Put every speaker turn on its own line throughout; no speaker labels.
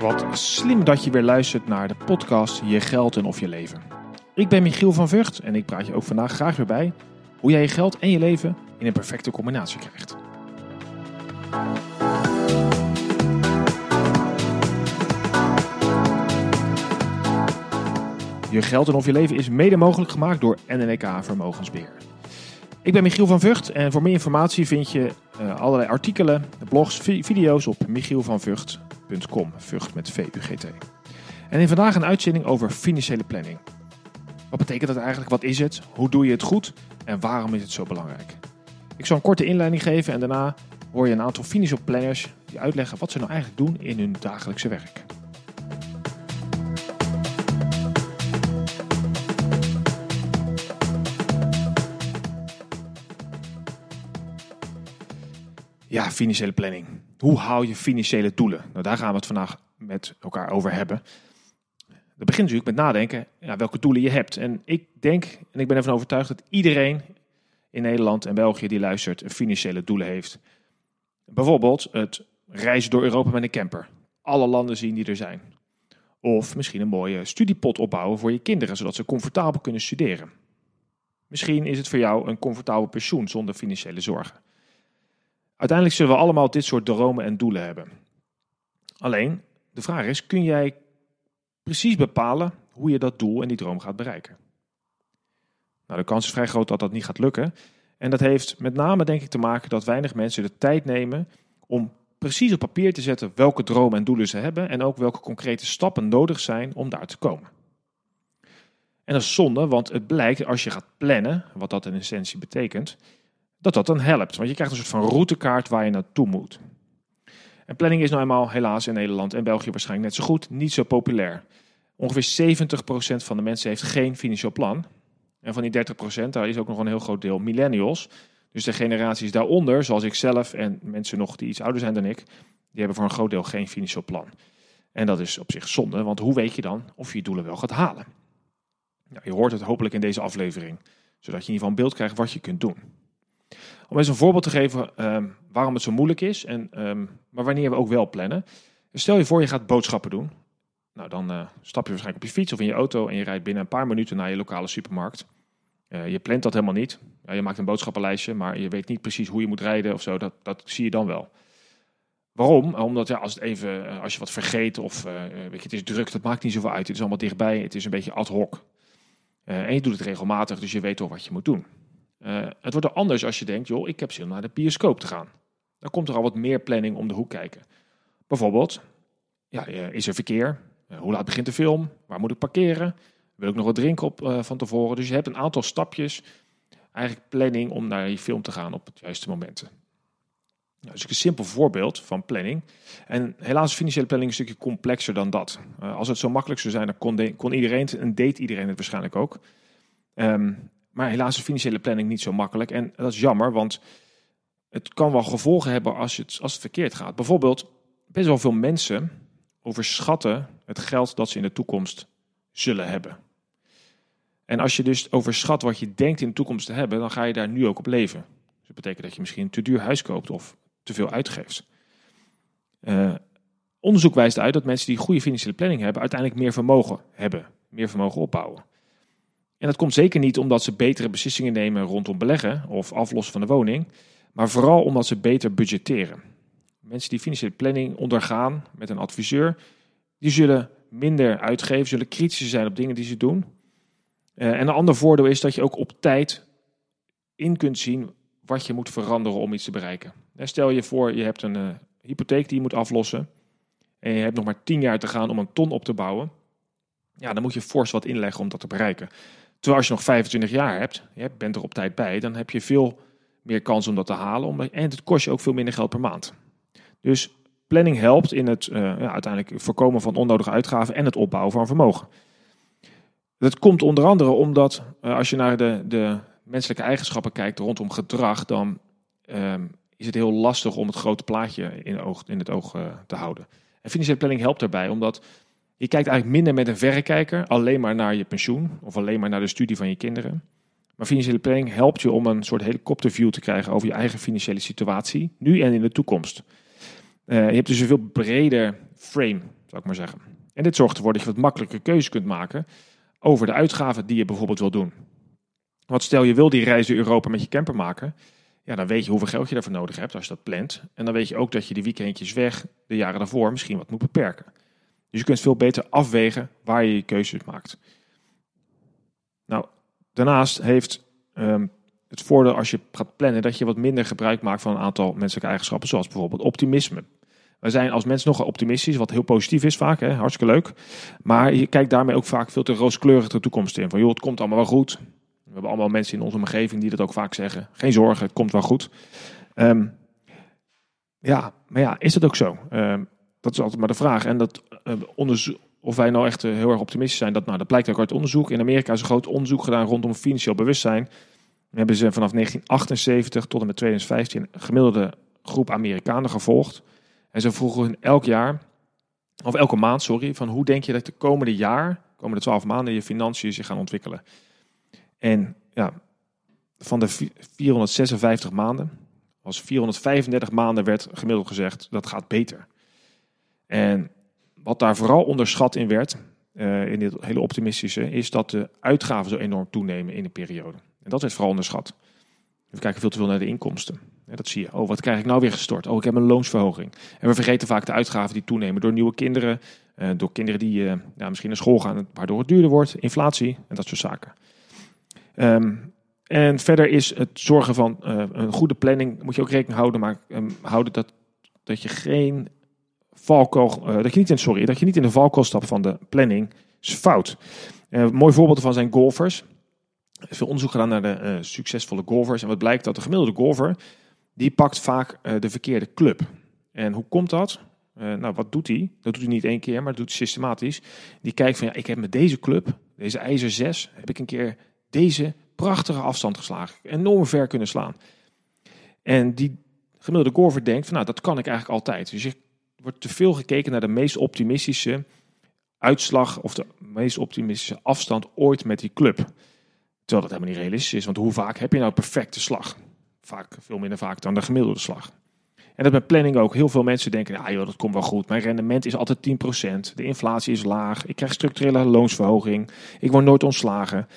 Wat slim dat je weer luistert naar de podcast Je Geld en Of Je Leven. Ik ben Michiel van Vught en ik praat je ook vandaag graag weer bij hoe jij je geld en je leven in een perfecte combinatie krijgt. Je Geld en Of Je Leven is mede mogelijk gemaakt door NNK Vermogensbeheer. Ik ben Michiel van Vught en voor meer informatie vind je uh, allerlei artikelen, blogs, video's op michielvanvught.com. Vught met V-U-G-T. En in vandaag een uitzending over financiële planning. Wat betekent dat eigenlijk? Wat is het? Hoe doe je het goed? En waarom is het zo belangrijk? Ik zal een korte inleiding geven en daarna hoor je een aantal financial planners die uitleggen wat ze nou eigenlijk doen in hun dagelijkse werk. Financiële planning. Hoe haal je financiële doelen? Nou, daar gaan we het vandaag met elkaar over hebben. Dat begint natuurlijk met nadenken welke doelen je hebt. En ik denk, en ik ben ervan overtuigd, dat iedereen in Nederland en België die luistert, financiële doelen heeft. Bijvoorbeeld het reizen door Europa met een camper. Alle landen zien die er zijn. Of misschien een mooie studiepot opbouwen voor je kinderen, zodat ze comfortabel kunnen studeren. Misschien is het voor jou een comfortabel pensioen zonder financiële zorgen. Uiteindelijk zullen we allemaal dit soort dromen en doelen hebben. Alleen, de vraag is, kun jij precies bepalen hoe je dat doel en die droom gaat bereiken? Nou, de kans is vrij groot dat dat niet gaat lukken. En dat heeft met name denk ik te maken dat weinig mensen de tijd nemen om precies op papier te zetten welke dromen en doelen ze hebben en ook welke concrete stappen nodig zijn om daar te komen. En dat is zonde, want het blijkt als je gaat plannen, wat dat in essentie betekent, dat dat dan helpt. Want je krijgt een soort van routekaart waar je naartoe moet. En planning is nou eenmaal helaas in Nederland en België waarschijnlijk net zo goed, niet zo populair. Ongeveer 70% van de mensen heeft geen financieel plan. En van die 30%, daar is ook nog een heel groot deel millennials. Dus de generaties daaronder, zoals ik zelf en mensen nog die iets ouder zijn dan ik, die hebben voor een groot deel geen financieel plan. En dat is op zich zonde, want hoe weet je dan of je je doelen wel gaat halen? Nou, je hoort het hopelijk in deze aflevering, zodat je in ieder geval een beeld krijgt wat je kunt doen. Om eens een voorbeeld te geven um, waarom het zo moeilijk is, en, um, maar wanneer we ook wel plannen. Stel je voor je gaat boodschappen doen. Nou, dan uh, stap je waarschijnlijk op je fiets of in je auto en je rijdt binnen een paar minuten naar je lokale supermarkt. Uh, je plant dat helemaal niet. Ja, je maakt een boodschappenlijstje, maar je weet niet precies hoe je moet rijden of zo. Dat, dat zie je dan wel. Waarom? Omdat ja, als, het even, als je wat vergeet of weet je, het is druk, dat maakt niet zoveel uit. Het is allemaal dichtbij, het is een beetje ad hoc. en je doet het regelmatig, dus je weet toch wat je moet doen. Uh, het wordt er anders als je denkt, joh, ik heb zin om naar de bioscoop te gaan. Dan komt er al wat meer planning om de hoek kijken. Bijvoorbeeld, ja, is er verkeer? Uh, hoe laat begint de film? Waar moet ik parkeren? Wil ik nog wat drinken op uh, van tevoren? Dus je hebt een aantal stapjes, eigenlijk planning om naar je film te gaan op het juiste momenten. Nou, dus een simpel voorbeeld van planning. En helaas is financiële planning een stukje complexer dan dat. als het zo makkelijk zou zijn, dan kon, kon iedereen en deed iedereen het waarschijnlijk ook. Um, maar helaas is financiële planning niet zo makkelijk. En dat is jammer, want het kan wel gevolgen hebben als het, als het verkeerd gaat. Bijvoorbeeld, best wel veel mensen overschatten het geld dat ze in de toekomst zullen hebben. En als je dus overschat wat je denkt in de toekomst te hebben, dan ga je daar nu ook op leven. Dus dat betekent dat je misschien te duur huis koopt of te veel uitgeeft. Uh, onderzoek wijst uit dat mensen die goede financiële planning hebben, uiteindelijk meer vermogen hebben, meer vermogen opbouwen. En dat komt zeker niet omdat ze betere beslissingen nemen rondom beleggen of aflossen van de woning, maar vooral omdat ze beter budgetteren. Mensen die financiële planning ondergaan met een adviseur, die zullen minder uitgeven, zullen kritischer zijn op dingen die ze doen. Uh, en een ander voordeel is dat je ook op tijd in kunt zien wat je moet veranderen om iets te bereiken. Stel je voor, je hebt een uh, hypotheek die je moet aflossen en je hebt nog maar 10 jaar te gaan om een ton op te bouwen. Ja, dan moet je fors wat inleggen om dat te bereiken. Terwijl als je nog 25 jaar hebt, je bent er op tijd bij, dan heb je veel meer kans om dat te halen. En het kost je ook veel minder geld per maand. Dus planning helpt in het uh, ja, uiteindelijk voorkomen van onnodige uitgaven en het opbouwen van vermogen. Dat komt onder andere omdat uh, als je naar de, de menselijke eigenschappen kijkt rondom gedrag, dan uh, is het heel lastig om het grote plaatje in, oog, in het oog uh, te houden. En financiële planning helpt daarbij, omdat je kijkt eigenlijk minder met een verrekijker, alleen maar naar je pensioen of alleen maar naar de studie van je kinderen. Maar financiële planning helpt je om een soort helikopterview te krijgen over je eigen financiële situatie, nu en in de toekomst. Uh, je hebt dus een veel breder frame zou ik maar zeggen. En dit zorgt ervoor dat je wat makkelijke keuzes kunt maken over de uitgaven die je bijvoorbeeld wil doen. Want stel je wil die reis door Europa met je camper maken, ja, dan weet je hoeveel geld je daarvoor nodig hebt als je dat plant. En dan weet je ook dat je die weekendjes weg de jaren daarvoor misschien wat moet beperken. Dus je kunt veel beter afwegen waar je je keuzes maakt. Nou, daarnaast heeft ehm, het voordeel als je gaat plannen dat je wat minder gebruik maakt van een aantal menselijke eigenschappen, zoals bijvoorbeeld optimisme. We zijn als mens nogal optimistisch, wat heel positief is vaak, hè? hartstikke leuk. Maar je kijkt daarmee ook vaak veel te rooskleurig de toekomst in. Van joh, het komt allemaal wel goed. We hebben allemaal mensen in onze omgeving die dat ook vaak zeggen. Geen zorgen, het komt wel goed. Ehm, ja, maar ja, is het ook zo? Um, dat is altijd maar de vraag. En dat onderzoek, of wij nou echt uh, heel erg optimistisch zijn, dat, nou, dat blijkt ook uit onderzoek. In Amerika is een groot onderzoek gedaan rondom financieel bewustzijn. We hebben ze vanaf 1978 tot en met 2015 een gemiddelde groep Amerikanen gevolgd. En ze vroegen hun elk jaar, of elke maand, sorry, van hoe denk je dat de komende jaar, komende twaalf maanden, je financiën zich gaan ontwikkelen. En ja, van de 456 maanden, was 435 maanden werd gemiddeld gezegd, dat gaat beter. En wat daar vooral onderschat in werd, uh, in dit hele optimistische, is dat de uitgaven zo enorm toenemen in de periode. En dat werd vooral onderschat. We kijken veel te veel naar de inkomsten. En dat zie je. Oh, wat krijg ik nou weer gestort? Oh, ik heb een loonsverhoging. En we vergeten vaak de uitgaven die toenemen door nieuwe kinderen. Uh, door kinderen die ja, misschien naar school gaan, waardoor het duurder wordt. Inflatie en dat soort zaken. Um, en verder is het zorgen van een goede planning. Moet je ook rekening houden, maar um, houden dat, dat je geen valkuil, dat je niet in, sorry, dat je niet in de valkuil stapt van de planning. Is fout. een mooi voorbeeld ervan zijn golfers. Er is veel onderzoek gedaan naar de succesvolle golfers. En wat blijkt dat de gemiddelde golfer die pakt vaak de verkeerde club. En hoe komt dat? Nou, wat doet hij? Dat doet hij niet één keer, maar dat doet hij systematisch. Die kijkt van, ja, ik heb met deze club, deze ijzer 6, heb ik een keer deze prachtige afstand geslagen. Enorm ver kunnen slaan. En die gemiddelde golfer denkt van, nou, dat kan ik eigenlijk altijd. Dus er wordt te veel gekeken naar de meest optimistische uitslag of de meest optimistische afstand ooit met die club. Terwijl dat helemaal niet realistisch is, want hoe vaak heb je nou perfecte slag? Vaak veel minder vaak dan de gemiddelde slag. En dat met planning ook. Heel veel mensen denken, ja joh, dat komt wel goed. Mijn rendement is altijd 10%. De inflatie is laag. Ik krijg structurele loonsverhoging. Ik word nooit ontslagen.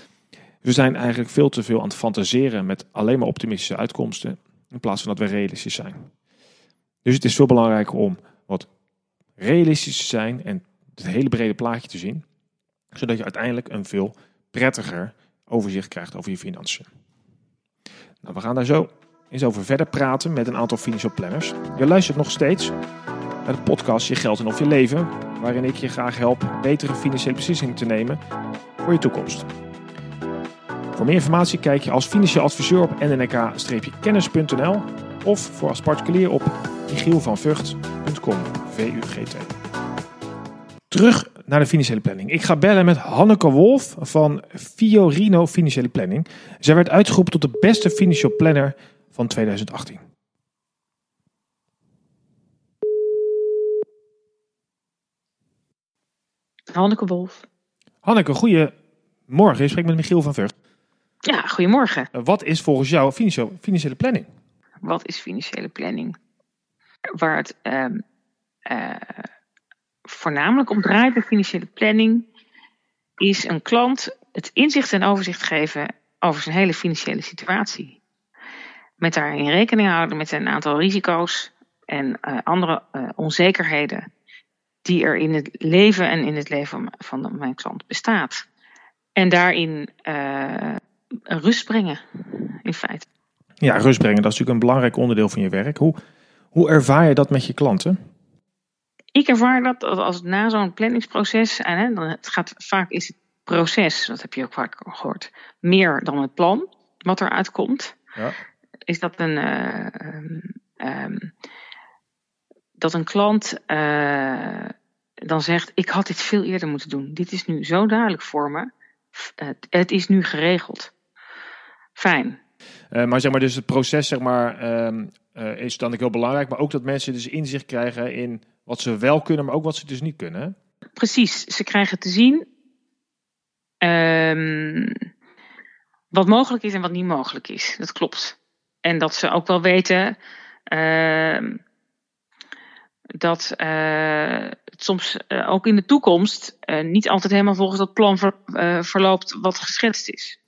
We zijn eigenlijk veel te veel aan het fantaseren met alleen maar optimistische uitkomsten. In plaats van dat we realistisch zijn. Dus het is veel belangrijker om realistisch te zijn en het hele brede plaatje te zien. Zodat je uiteindelijk een veel prettiger overzicht krijgt over je financiën. Nou, we gaan daar zo eens over verder praten met een aantal financial planners. Je luistert nog steeds naar de podcast Je Geld en Of Je Leven, waarin ik je graag help betere financiële beslissingen te nemen voor je toekomst. Voor meer informatie kijk je als financieel adviseur op nnk-kennis.nl of voor als particulier op michielvanvugt.com, VUGT. Terug naar de financiële planning. Ik ga bellen met Hanneke Wolf van Fiorino Financiële Planning. Zij werd uitgeroepen tot de beste financial planner van 2018.
Hanneke Wolf.
Hanneke, goedemorgen. Je spreekt met Michiel van Vught.
Ja, goedemorgen.
Wat is volgens jou financiële planning?
Wat is financiële planning? Waar het uh, uh, voornamelijk om draait bij financiële planning, is een klant het inzicht en overzicht geven over zijn hele financiële situatie. Met daarin rekening houden met een aantal risico's en uh, andere uh, onzekerheden die er in het leven en in het leven van mijn klant bestaat. En daarin rust brengen, in feite.
Ja, rust brengen, dat is natuurlijk een belangrijk onderdeel van je werk. Hoe, hoe ervaar je dat met je klanten?
Ik ervaar dat als na zo'n planningsproces, en hè, dan het gaat vaak is het proces, dat heb je ook vaak gehoord, meer dan het plan wat eruit komt. Ja. Is dat een, uh, um, dat een klant uh, dan zegt: Ik had dit veel eerder moeten doen. Dit is nu zo duidelijk voor me. Het, het is nu geregeld. Fijn.
Uh, maar zeg maar, dus het proces zeg maar, um, is dan ook heel belangrijk, maar ook dat mensen dus inzicht krijgen in wat ze wel kunnen, maar ook wat ze dus niet kunnen.
Precies, ze krijgen te zien um, wat mogelijk is en wat niet mogelijk is. Dat klopt. En dat ze ook wel weten uh, dat uh, het soms uh, ook in de toekomst uh, niet altijd helemaal volgens dat plan ver, verloopt wat geschetst is.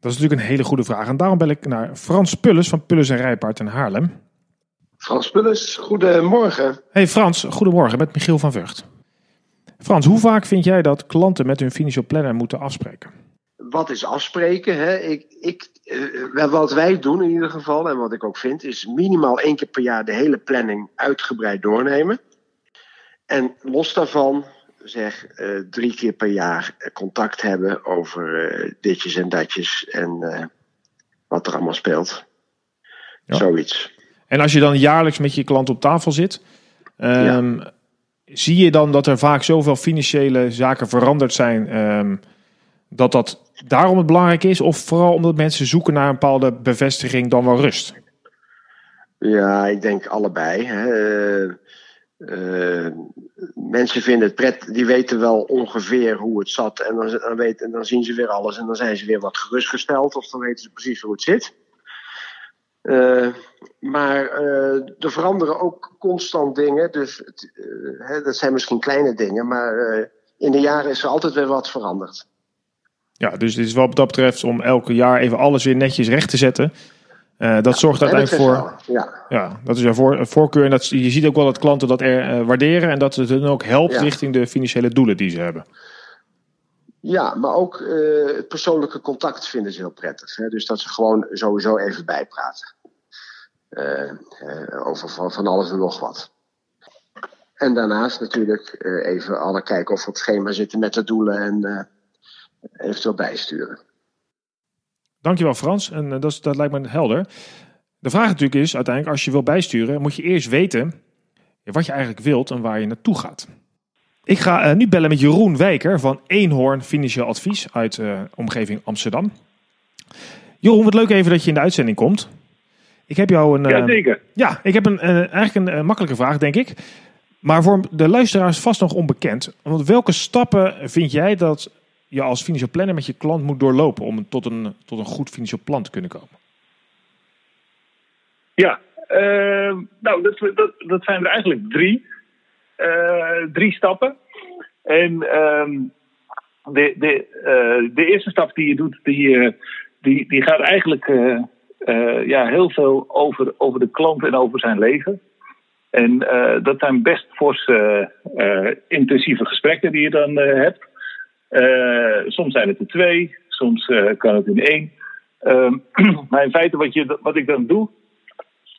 Dat is natuurlijk een hele goede vraag. En daarom bel ik naar Frans Pulles van Pulles en Rijpaard in Haarlem.
Frans Pulles, goedemorgen.
Hey Frans, goedemorgen met Michiel van Vught. Frans, hoe vaak vind jij dat klanten met hun financial planner moeten afspreken?
Wat is afspreken? Hè? Ik, ik, uh, wat wij doen in ieder geval, en wat ik ook vind, is minimaal één keer per jaar de hele planning uitgebreid doornemen. En los daarvan, zeg, uh, drie keer per jaar contact hebben over uh, ditjes en datjes en wat er allemaal speelt. Ja. Zoiets.
En als je dan jaarlijks met je klant op tafel zit, um, ja. zie je dan dat er vaak zoveel financiële zaken veranderd zijn, um, dat dat daarom het belangrijk is? Of vooral omdat mensen zoeken naar een bepaalde bevestiging dan wel rust?
Ja, ik denk allebei. Hè. Uh, uh, mensen vinden het pret, die weten wel ongeveer hoe het zat. En dan, dan, weten, en dan zien ze weer alles en dan zijn ze weer wat gerustgesteld. Of dan weten ze precies hoe het zit. Uh, maar er veranderen ook constant dingen. Dus het, hè, dat zijn misschien kleine dingen. Maar in de jaren is er altijd weer wat veranderd.
Ja, dus dit is wat dat betreft om elke jaar even alles weer netjes recht te zetten. Uh, dat ja, zorgt uiteindelijk voor. Ja. ja, dat is een voor, voorkeur. En dat, je ziet ook wel dat klanten dat er, uh, waarderen. En dat het hun ook helpt ja. richting de financiële doelen die ze hebben.
Ja, maar ook uh, het persoonlijke contact vinden ze heel prettig. Hè? Dus dat ze gewoon sowieso even bijpraten. over van, van alles en nog wat. En daarnaast natuurlijk even alle kijken of we op schema zitten met de doelen en eventueel bijsturen.
Dankjewel Frans, en dat, dat lijkt me helder. De vraag natuurlijk is, uiteindelijk als je wil bijsturen, moet je eerst weten wat je eigenlijk wilt en waar je naartoe gaat. Ik ga uh, nu bellen met Jeroen Wijker van Eenhoorn Financieel Advies uit uh, omgeving Amsterdam. Jeroen, wat leuk even dat je in de uitzending komt. Ik heb jou een.
Ja, zeker.
Ja, ik heb een, eigenlijk een makkelijke vraag, denk ik. Maar voor de luisteraars vast nog onbekend. Want welke stappen vind jij dat je als financieel planner met je klant moet doorlopen om tot een, tot een goed financieel plan te kunnen komen?
Ja, nou, dat, dat, dat zijn er eigenlijk drie. Uh, drie stappen. En uh, de, de, uh, de eerste stap die je doet, die, die, die gaat eigenlijk ja, heel veel over, over de klant en over zijn leven. En dat zijn best forse, intensieve gesprekken die je dan hebt. Soms zijn het er twee, soms kan het in één. Uh, maar in feite, wat, je, wat ik dan doe.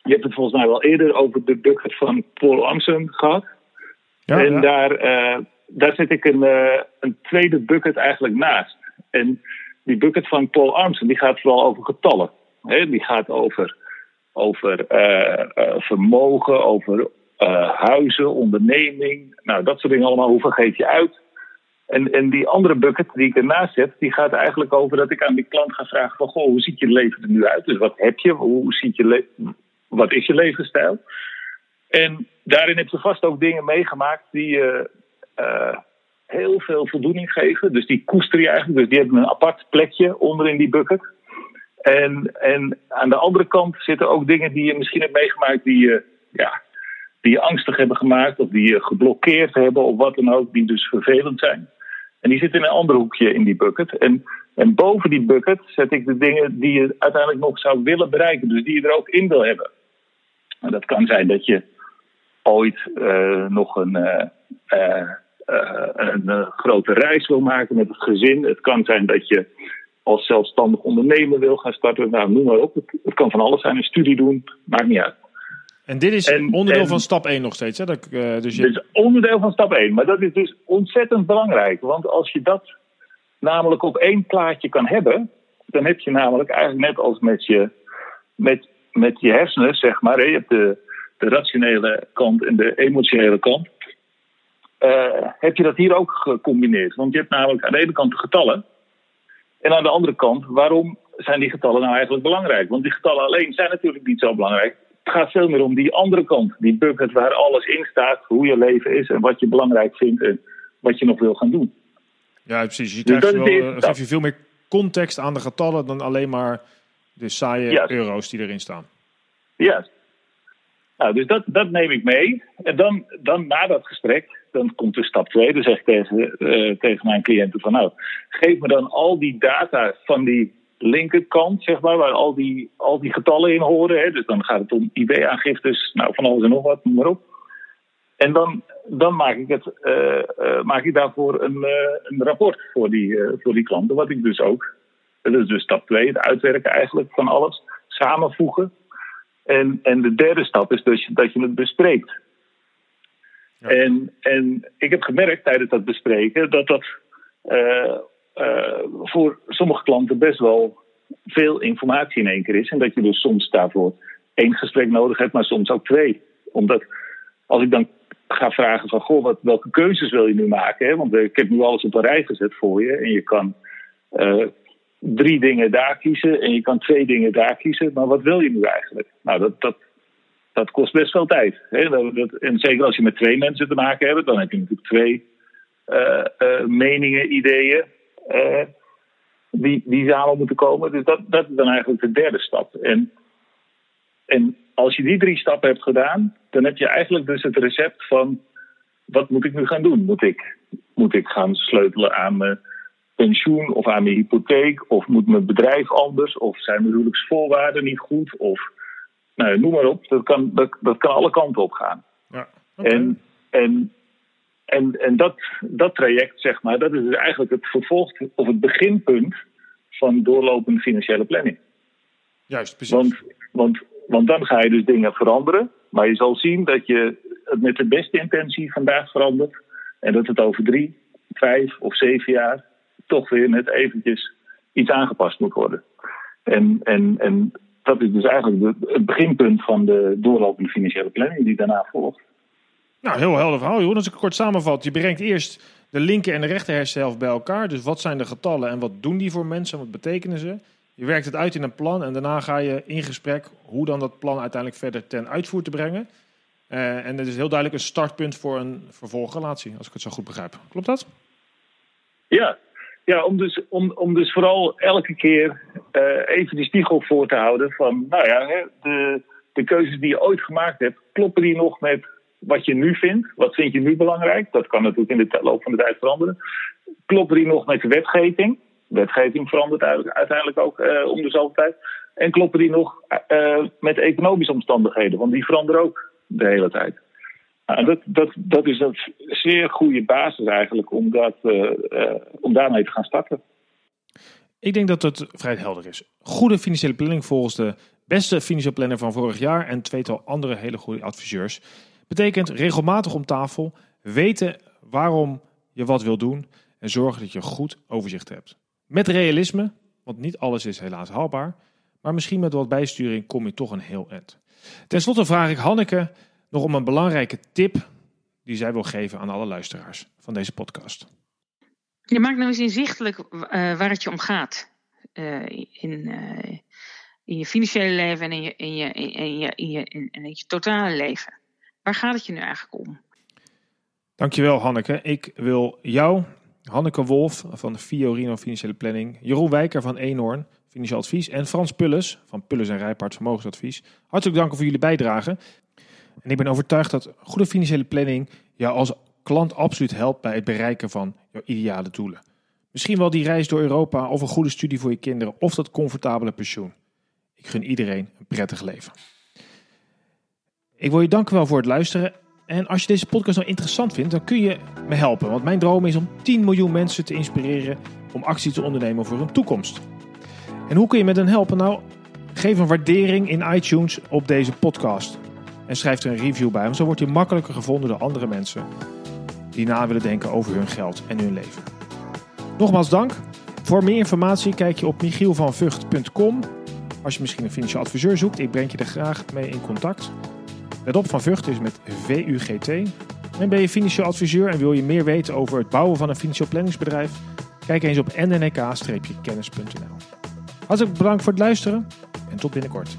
Je hebt het volgens mij wel eerder over de bucket van Paul Armstrong gehad. Ja, en ja. Daar, uh, daar zet ik een, een tweede bucket eigenlijk naast. En die bucket van Paul Armstrong die gaat vooral over getallen. Hè? Die gaat over, over vermogen, over huizen, onderneming. Nou, dat soort dingen allemaal. Hoeveel geef je uit? En, en die andere bucket die ik ernaast zet, die gaat eigenlijk over dat ik aan die klant ga vragen van, goh, hoe ziet je leven er nu uit? Dus wat heb je? Hoe ziet je wat is je levensstijl? En daarin heb je vast ook dingen meegemaakt die je uh, heel veel voldoening geven. Dus die koester je eigenlijk. Dus die hebben een apart plekje onder in die bucket. En, en aan de andere kant zitten ook dingen die je misschien hebt meegemaakt die je, ja, die je angstig hebben gemaakt of die je geblokkeerd hebben of wat dan ook, die dus vervelend zijn. En die zitten in een ander hoekje in die bucket. En, en boven die bucket zet ik de dingen die je uiteindelijk nog zou willen bereiken. Dus die je er ook in wil hebben. En dat kan zijn dat je ooit uh, nog een, uh, uh, een grote reis wil maken met het gezin. Het kan zijn dat je als zelfstandig ondernemer wil gaan starten. Nou, noem maar op. Het, kan van alles zijn. Een studie doen. Maakt niet uit.
En dit is en, onderdeel en, van stap 1 nog steeds. Hè? Dat, uh, dus je...
Dit is onderdeel van stap 1. Maar dat is dus ontzettend belangrijk. Want als je dat namelijk op één plaatje kan hebben. Dan heb je namelijk eigenlijk net als met je, met, met je hersenen, zeg maar. Je hebt de, de rationele kant en de emotionele kant. Uh, heb je dat hier ook gecombineerd. Want je hebt namelijk aan de ene kant de getallen. En aan de andere kant, waarom zijn die getallen nou eigenlijk belangrijk? Want die getallen alleen zijn natuurlijk niet zo belangrijk. Het gaat veel meer om die andere kant, die bucket waar alles in staat, hoe je leven is en wat je belangrijk vindt en wat je nog wil gaan doen.
Ja, precies. Je dus krijgt wel, uh, geef je veel meer context aan de getallen dan alleen maar de saaie yes. euro's die erin staan.
Ja. Nou, dus dat, dat neem ik mee. En dan, dan na dat gesprek, dan komt dus stap 2. Dan zeg ik tegen, uh, tegen mijn cliënten van nou, geef me dan al die data van die linkerkant, zeg maar, waar al die, al die getallen in horen. Hè. Dus dan gaat het om IB-aangiftes, nou van alles en nog wat, noem maar op. En dan, dan maak, ik het, uh, uh, maak ik daarvoor een, een rapport voor die, voor die klanten. Wat ik dus ook, dat is dus stap 2, het uitwerken eigenlijk van alles, samenvoegen. En, en de derde stap is dus dat je het bespreekt. Ja. En, en ik heb gemerkt tijdens dat bespreken dat dat voor sommige klanten best wel veel informatie in één keer is. En dat je dus soms daarvoor één gesprek nodig hebt, maar soms ook twee. Omdat als ik dan ga vragen van, goh, wat, welke keuzes wil je nu maken? Hè? Want ik heb nu alles op een rij gezet voor je. En je kan uh, drie dingen daar kiezen en je kan twee dingen daar kiezen. Maar wat wil je nu eigenlijk? Nou, dat, dat, dat kost best veel tijd. Hè? Dat, dat, en zeker als je met twee mensen te maken hebt, dan heb je natuurlijk twee uh, uh, meningen, ideeën die, die samen moeten komen. Dus dat, dat is dan eigenlijk de derde stap. En, en als je die drie stappen hebt gedaan, dan heb je eigenlijk dus het recept van wat moet ik nu gaan doen? Moet ik, moet ik gaan sleutelen aan mijn pensioen of aan mijn hypotheek? Of moet mijn bedrijf anders? Of zijn mijn huwelijksvoorwaarden niet goed? Of nou, noem maar op. Dat kan, dat, dat kan alle kanten op gaan.
Ja, okay.
En, en, en, en dat, dat traject, zeg maar, dat is dus eigenlijk het vervolg of het beginpunt van doorlopende financiële planning.
Juist, precies.
Want, want want dan ga je dus dingen veranderen. Maar je zal zien dat je het met de beste intentie vandaag verandert. En dat het over drie, vijf of zeven jaar toch weer net eventjes iets aangepast moet worden. En, en, en dat is dus eigenlijk de, het beginpunt van de doorlopende financiële planning die daarna volgt.
Nou, heel helder verhaal, joh. Als ik kort samenvat, je brengt eerst de linker en de rechter hersenhelft bij elkaar. Dus wat zijn de getallen en wat doen die voor mensen? Wat betekenen ze? Je werkt het uit in een plan en daarna ga je in gesprek hoe dan dat plan uiteindelijk verder ten uitvoer te brengen. Uh, en het is heel duidelijk een startpunt voor een vervolgrelatie, als ik het zo goed begrijp. Klopt dat?
Ja, ja om, dus, om, om dus vooral elke keer uh, even die spiegel voor te houden van, nou ja, de, de keuzes die je ooit gemaakt hebt, kloppen die nog met wat je nu vindt? Wat vind je nu belangrijk? Dat kan natuurlijk in de loop van de tijd veranderen. Kloppen die nog met wetgeving? wetgeving verandert uiteindelijk ook uh, om de zoveel tijd. En kloppen die nog uh, met economische omstandigheden, want die veranderen ook de hele tijd. Nou, dat, dat, dat is een zeer goede basis eigenlijk om, dat, uh, om daarmee te gaan starten.
Ik denk dat het vrij helder is. Goede financiële planning volgens de beste financiële planner van vorig jaar en tweetal andere hele goede adviseurs. Betekent regelmatig om tafel, weten waarom je wat wil doen en zorgen dat je goed overzicht hebt. Met realisme, want niet alles is helaas haalbaar. Maar misschien met wat bijsturing kom je toch een heel eind. Ten slotte vraag ik Hanneke nog om een belangrijke tip die zij wil geven aan alle luisteraars van deze podcast.
Je maakt nou eens inzichtelijk uh, waar het je om gaat. Uh, in, uh, in je financiële leven en in je, in, je, in, je, in, je, in, in je totale leven. Waar gaat het je nu eigenlijk om?
Dankjewel Hanneke. Ik wil jou Hanneke Wolf van Fiorino Financiële Planning, Jeroen Wijker van Eenhoorn, Financieel Advies en Frans Pulles van Pulles en Rijpaard Vermogensadvies. Hartelijk dank voor jullie bijdrage. En ik ben overtuigd dat goede financiële planning jou als klant absoluut helpt bij het bereiken van jouw ideale doelen. Misschien wel die reis door Europa of een goede studie voor je kinderen of dat comfortabele pensioen. Ik gun iedereen een prettig leven. Ik wil je danken wel voor het luisteren en als je deze podcast nou interessant vindt, dan kun je me helpen. Want mijn droom is om 10 miljoen mensen te inspireren om actie te ondernemen voor hun toekomst. En hoe kun je met hen helpen? Nou, geef een waardering in iTunes op deze podcast. En schrijf er een review bij, want zo wordt je makkelijker gevonden door andere mensen die na willen denken over hun geld en hun leven. Nogmaals dank. Voor meer informatie kijk je op michielvanvugt.com. Als je misschien een financieel adviseur zoekt, ik breng je er graag mee in contact. Let op, Van Vught is met VUGT. En ben je financieel adviseur en wil je meer weten over het bouwen van een financieel planningsbedrijf? Kijk eens op nnk-kennis.nl. Hartelijk bedankt voor het luisteren en tot binnenkort.